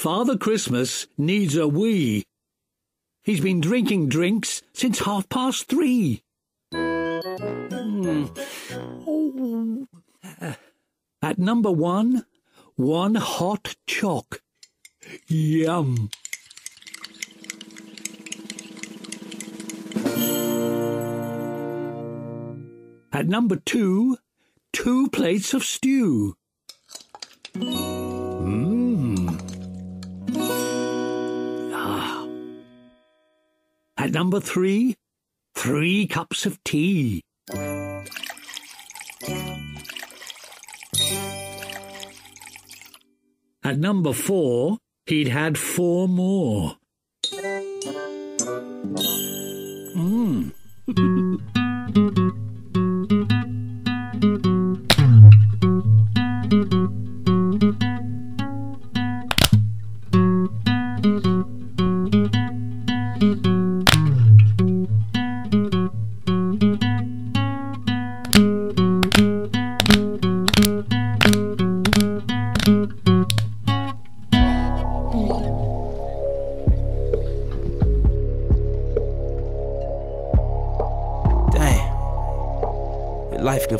Father Christmas needs a wee. He's been drinking drinks since half past three. Mm. Oh. At number one, one hot choc. Yum. At number two, two plates of stew. At number three, three cups of tea. At number four, he'd had four more.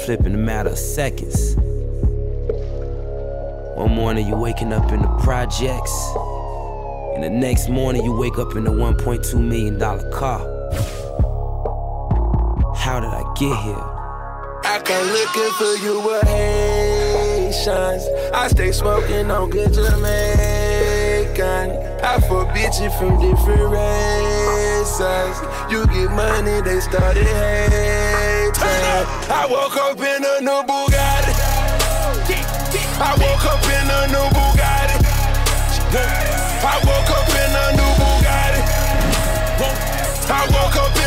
Flip in a matter of seconds. One morning you waking up in the projects, and the next morning you wake up in a 1.2 million dollar car. How did I get here? I come looking for you with Haitians. I stay smoking on good Jamaican. Bitches from different races. You get money, they started hating. I woke up in a new Bugatti. I woke up in a new Bugatti. I woke up in a new Bugatti. I woke up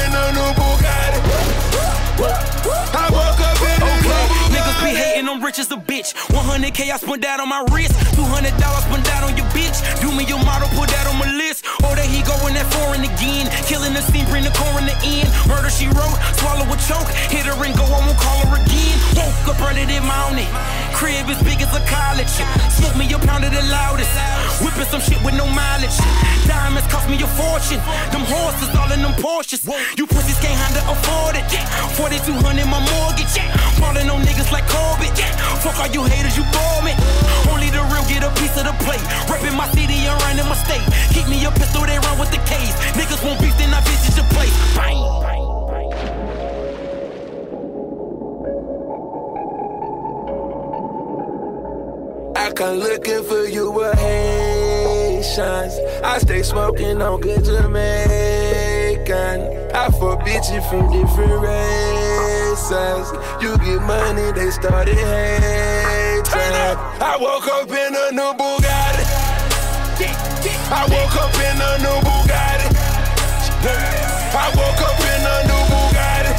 rich as a bitch. 100k I spent that on my wrist. $200 spent that on your bitch. Do me your model, put that on my list. Oh, there he going that foreign again. Killing the scene, bring the core in the end. Murder she wrote, swallow a choke. Hit her and go, I won't call her again. Woke up early this morning. Crib as big as a college. Smoke me a pound of the loudest. Whipping some shit with no mileage. Diamonds cost me a fortune. Them horses all in them Porsches. You pussies can't handle afford it. 4200 my mortgage. All you haters, you bore me. Only the real get a piece of the plate. Reppin' my city and running my state. Keep me a pistol, they run with the case. Niggas won't beef, then I visit your place. Bang. I come looking for you with Haitians. I stay smoking on good Jamaican. I for bitches from different races. You get money, they started hating. I woke up in a new Bugatti. I woke up in a new Bugatti. I woke up in a new Bugatti.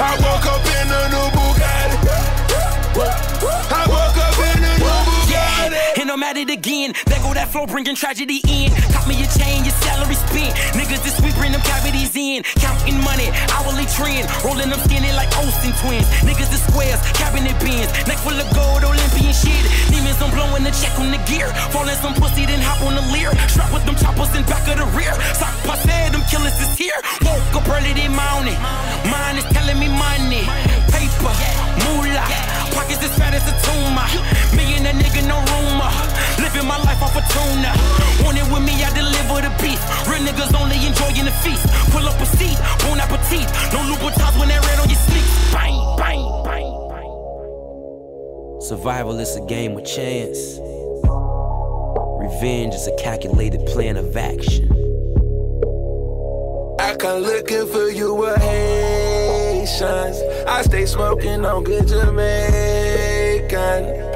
I woke up in a new Bugatti. I woke up in a new Bugatti. And I'm at it again. There go that flow, bringing tragedy in. Cop me a chain, your salary spent. Cavities hourly trend. Rolling them skinny like Olsen twins. Niggas the squares, cabinet bins. Neck full of gold, Olympian shit. Demons, I'm blowing the check on the gear. Falling some pussy, then hop on the Lear. Strap with them choppers in back of the rear. Sock passe, them killers is here. Woke up early this morning. Mine is telling me money. Paper, moolah. Pockets as fat as a tumor. Me and that nigga, no rumor. Living my life off a tuna. Want it with me, I deliver the beef. Real niggas only enjoying the feast. Pull up a seat, bon appetit. No Louboutins when that red on your sleeve. Bang, bang, bang, bang. Survival is a game of chance. Revenge is a calculated plan of action. I come looking for you with Haitians. I stay smoking on good Jamaican.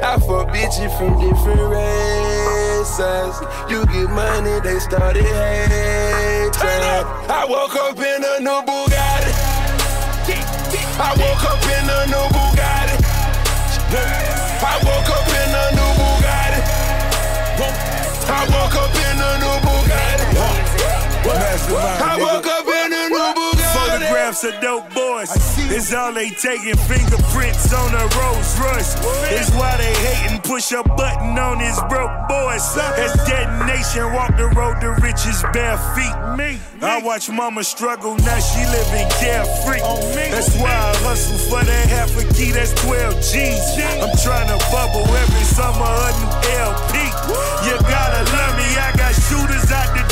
I for bitches from different races. You get money, they started hating. I woke up in a new Bugatti. I woke up in a new Bugatti. I woke up in a new Bugatti. I woke up in a new Bugatti. I woke up in a new Bugatti. Photographs of dope boys. It's all they taking fingerprints on a Rolls Royce. It's why they hating, push a button on his broke boys. That's detonation, walk the road to riches bare feet. Me. I watch mama struggle, now she living carefree. That's why I hustle for that half a key, that's 12 G's. I'm trying to bubble every summer a new LP. You gotta love me, I got shooters out the.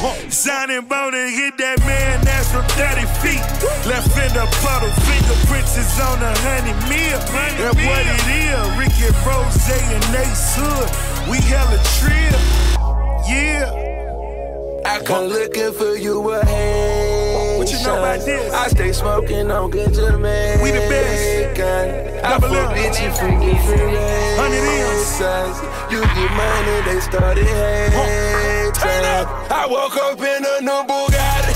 Signing bone and hit that man, that's from 30 feet. Left in the puddle, fingerprints is on a honey meal. That's what it is. Ricky Rose and Ace Hood, we hella trill. Yeah. I come looking for you a Haitian. What you know about this? I stay smoking on good Jamaican. We the best. I Double M. bitches from different Hundred. You get money, they started hating. Up. I woke up in a new Bugatti.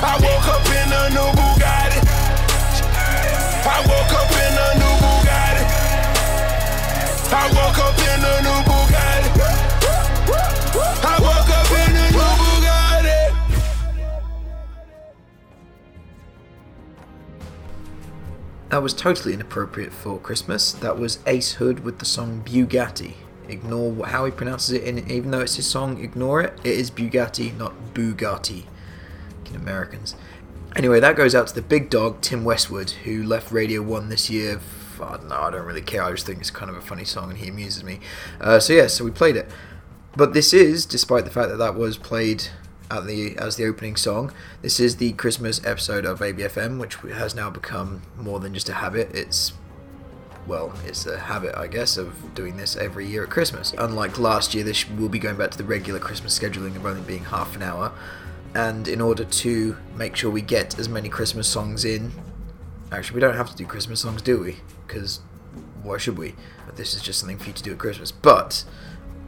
I woke up in a new Bugatti. I woke up in a new Bugatti. I woke up in a new Bugatti. I woke up in a new Bugatti. That was totally inappropriate for Christmas. That was Ace Hood with the song Bugatti. Ignore how he pronounces it, and even though it's his song, ignore it. It is Bugatti, not Bugatti. Fucking Americans. Anyway, that goes out to the big dog, Tim Westwood, who left Radio 1 this year. F- I don't know, I don't really care. I just think it's kind of a funny song and he amuses me. Uh, so, yeah, so we played it. But this is, despite the fact that that was played at the as the opening song, this is the Christmas episode of ABFM, which has now become more than just a habit. It's well, it's a habit, I guess, of doing this every year at Christmas. Unlike last year, this will be going back to the regular Christmas scheduling of only being half an hour. And in order to make sure we get as many Christmas songs in, actually, we don't have to do Christmas songs, do we? Because why should we? This is just something for you to do at Christmas. But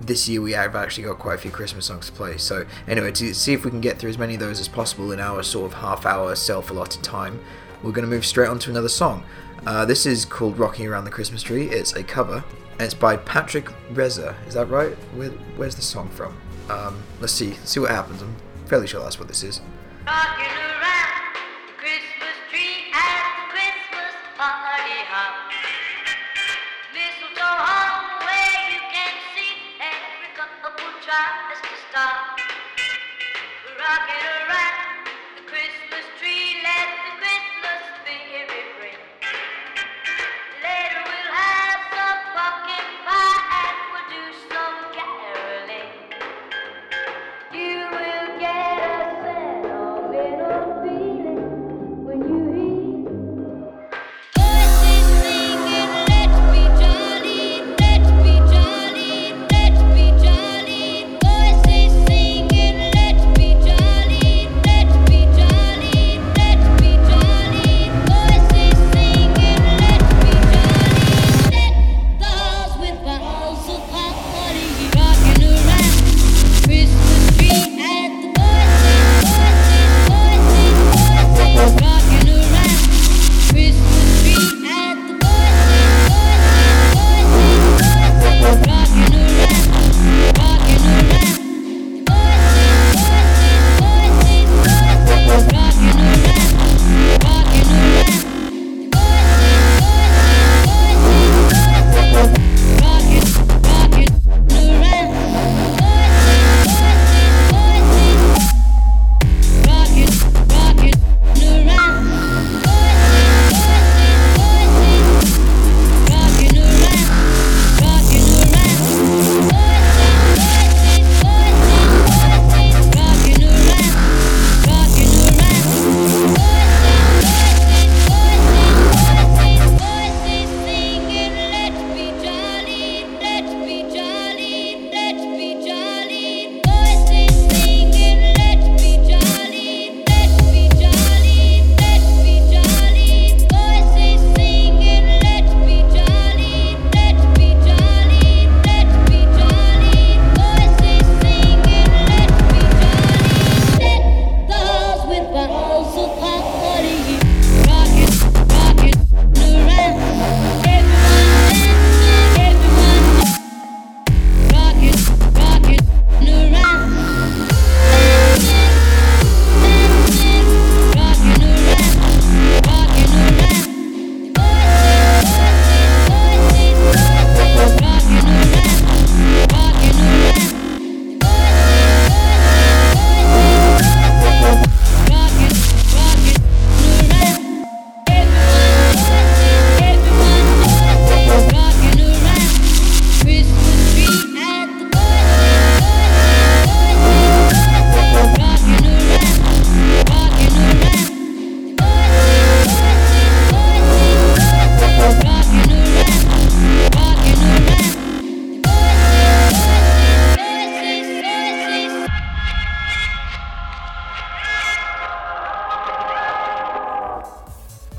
this year we have actually got quite a few Christmas songs to play. So anyway, to see if we can get through as many of those as possible in our sort of half-hour self-allotted time, we're going to move straight on to another song. Uh, this is called "Rocking Around the Christmas Tree." It's a cover, and it's by Patrick Reza. Is that right? Where, where's the song from? Um, let's see. Let's see what happens. I'm fairly sure that's what this is.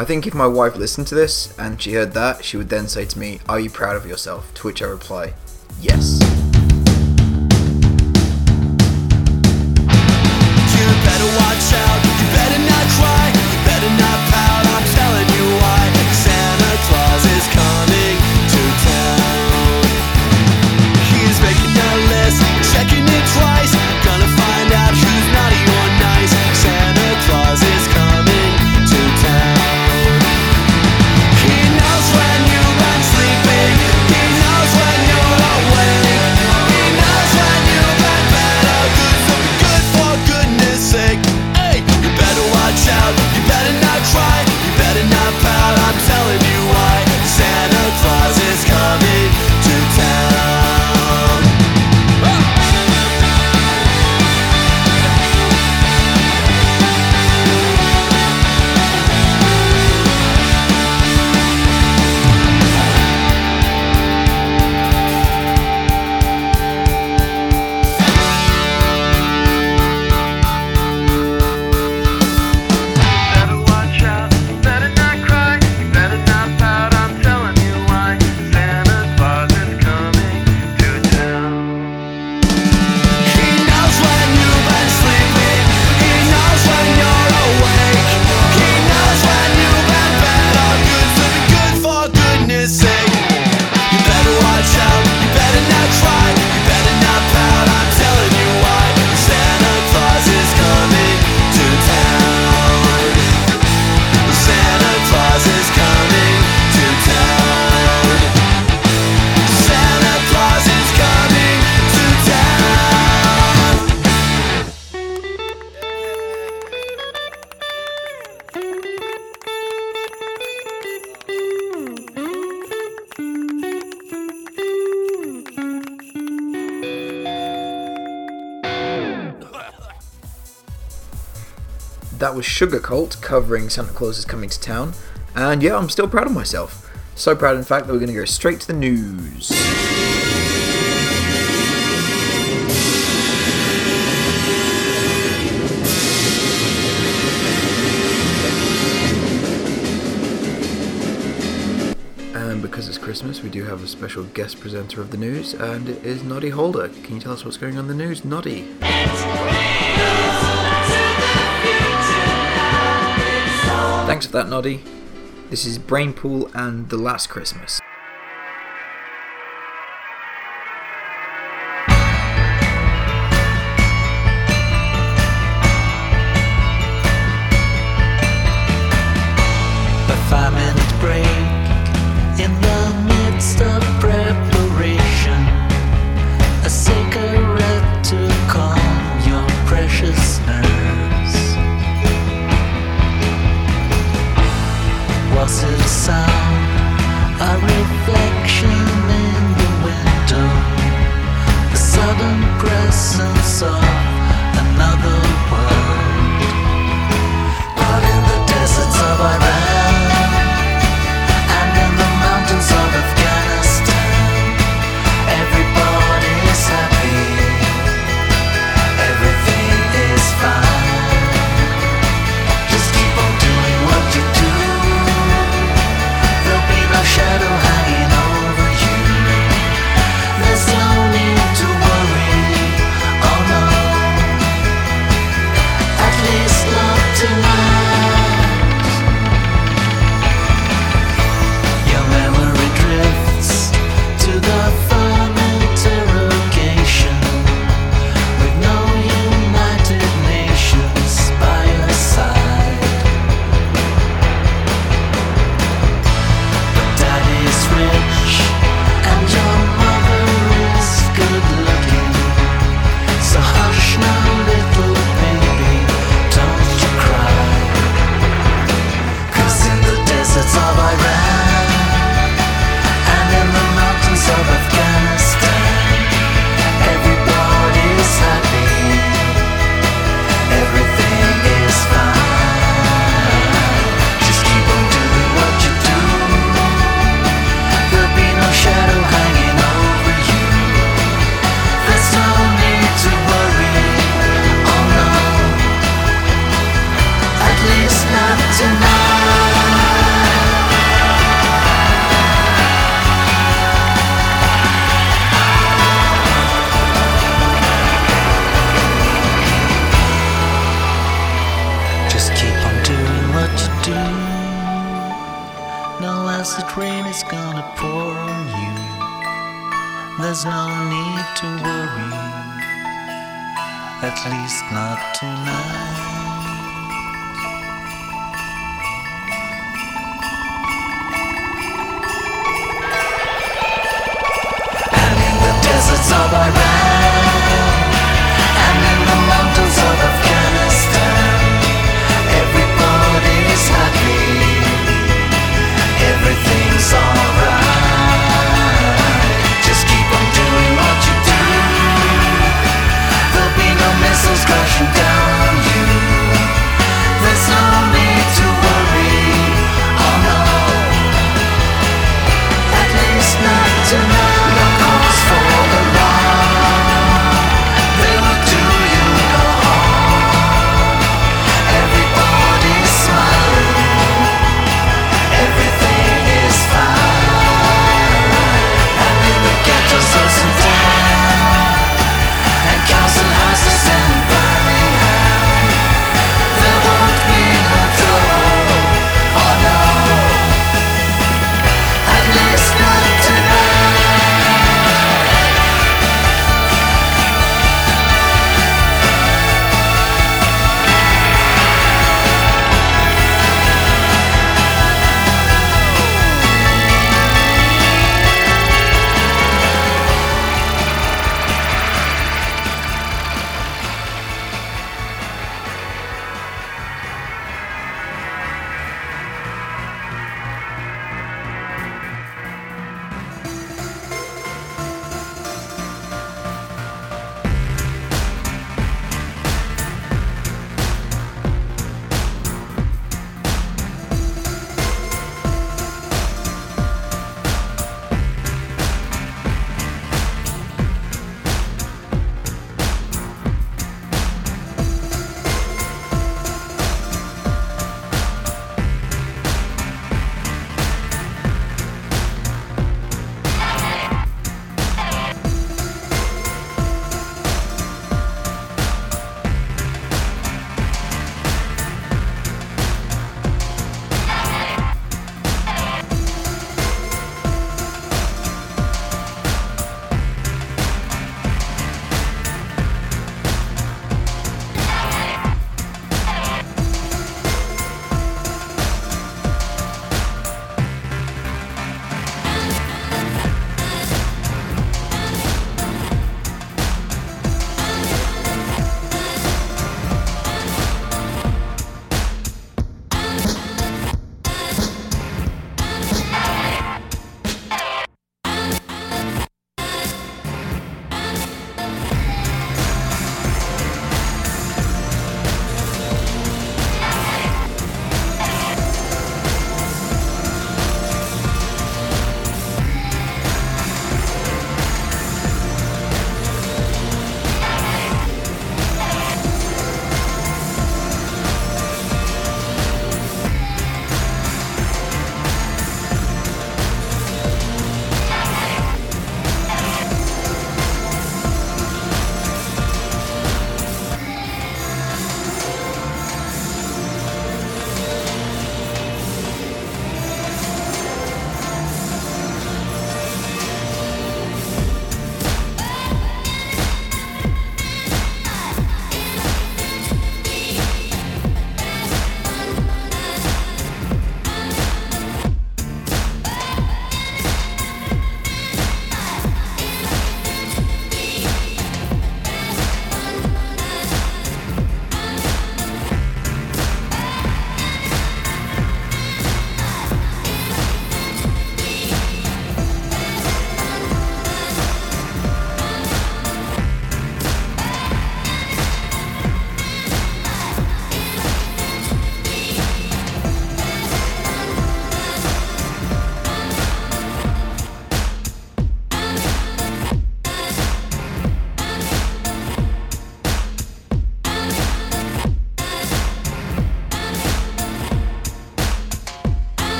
I think if my wife listened to this and she heard that, she would then say to me, Are you proud of yourself? To which I reply, Yes. You better watch out. was Sugarcult covering Santa Claus is Coming to Town. And yeah, I'm still proud of myself. So proud, in fact, that we're going to go straight to the news. And because it's Christmas, we do have a special guest presenter of the news, and it is Noddy Holder. Can you tell us what's going on in the news, Noddy? Thanks for that, Noddy. This is Brainpool and The Last Christmas. innocence of there's no need to worry. At least not tonight.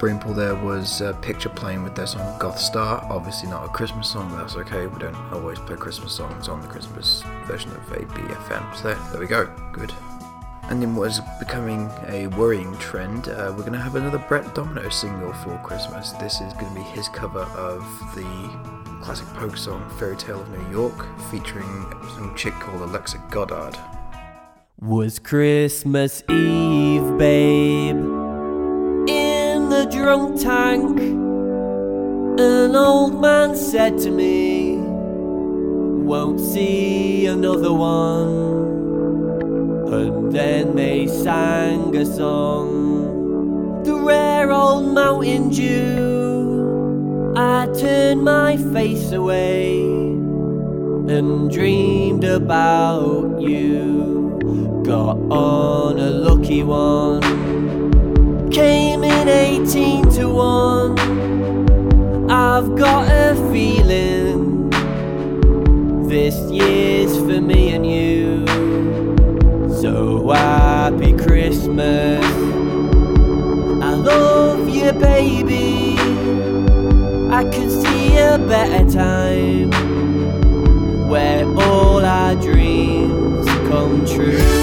Brainpool there was uh, Picture Plane with their song Goth Star. Obviously not a Christmas song, but that's okay. We don't always play Christmas songs on the Christmas version of ABFM. So there, there we go. Good. And in what is becoming a worrying trend, uh, we're going to have another Brett Domino single for Christmas. This is going to be his cover of the classic folk song Fairy Tale of New York, featuring some chick called Alexa Goddard. Was Christmas Eve, babe, the drunk tank. An old man said to me, Won't see another one. And then they sang a song, the rare old Mountain Dew. I turned my face away and dreamed about you. Got on a lucky one, came in 18 to 1. I've got a feeling this year's for me and you. So happy Christmas. I love you, baby. I can see a better time where all our dreams come true.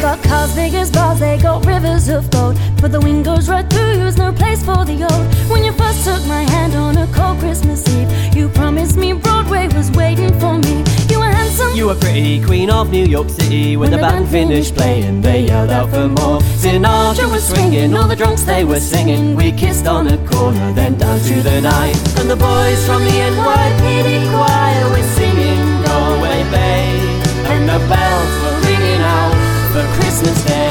Got cars big as bars, they got rivers of gold. But the wind goes right through, you, there's no place for the old. When you first took my hand on a cold Christmas Eve, you promised me Broadway was waiting for me. You were handsome. You were pretty queen of New York City. When the band finished playing, they yelled out for more. Sinatra was swinging, all the drunks they were singing. We kissed on a corner, then danced through the night. And the boys from the NYPD choir were singing Galway Bay. And the bells were ringing out for Christmas Day.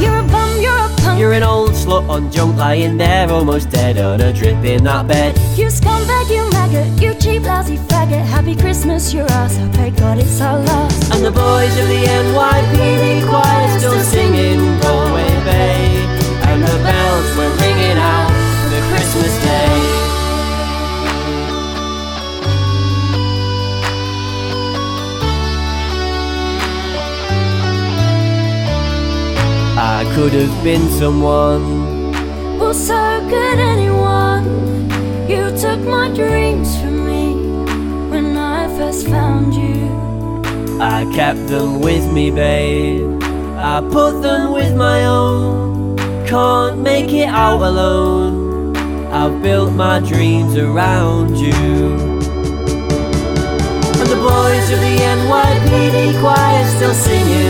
You're a bum, you're a punk. You're an old slut on junk lying there, almost dead on a drip in that bed. You scumbag, you maggot, you cheap, lousy faggot. Happy Christmas, your ass. I pray God it's our last. And the boys of the NYPD choir still singing Galway Bay. And the bells were could have been someone. Well, so could anyone. You took my dreams from me when I first found you. I kept them with me, babe. I put them with my own. Can't make it out alone. I've built my dreams around you. And the boys of the NYPD choir still singing.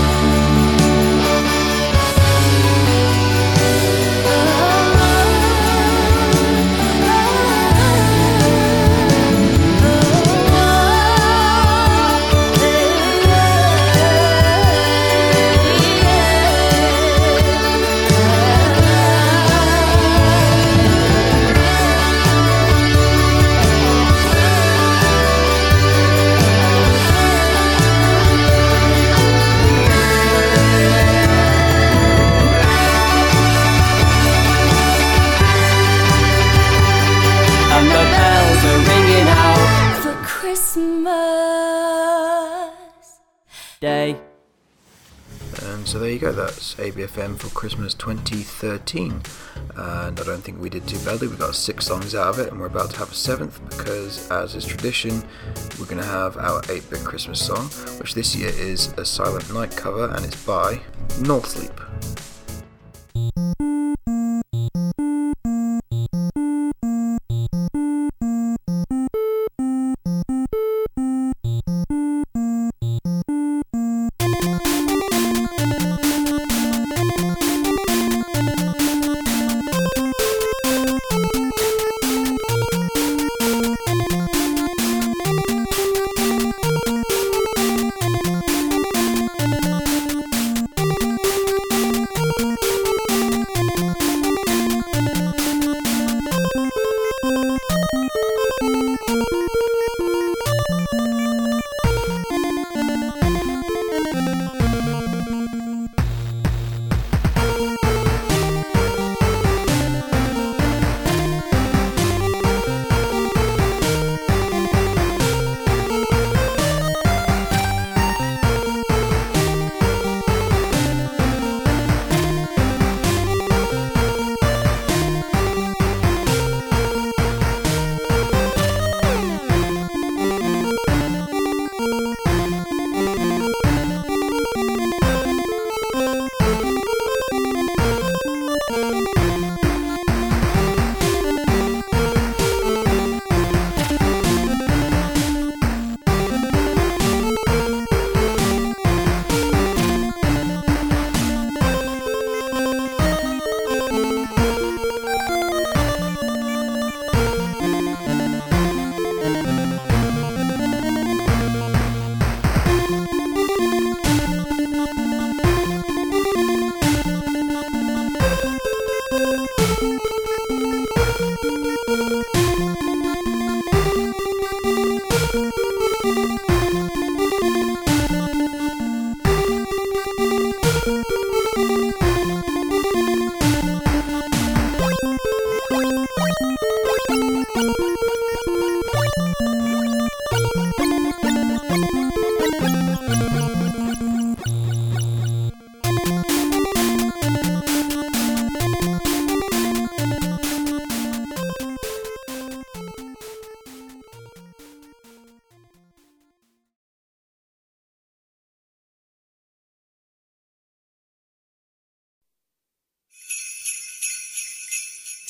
Go, that's ABFM for Christmas 2013. And I don't think we did too badly. We got six songs out of it, and we're about to have a seventh because, as is tradition, we're going to have our 8 bit Christmas song, which this year is a Silent Night cover, and it's by North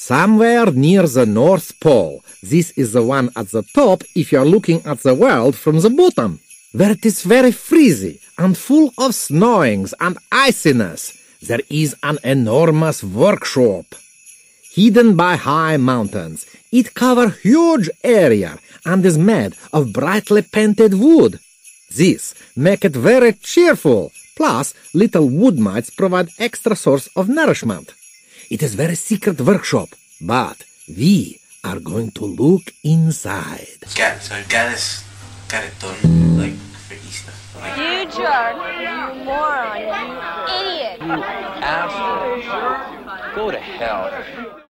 somewhere near the North Pole. This is the one at the top if you're looking at the world from the bottom, where it is very freezy and full of snowings and iciness. There is an enormous workshop. Hidden by high mountains, it covers huge area and is made of brightly painted wood. This make it very cheerful. Plus, little wood mites provide extra source of nourishment. It is very secret workshop, but we are going to look inside. Got so Gladys got it done like for Easter. Like, You jerk. You moron. You idiot. You Asshole. Go to hell.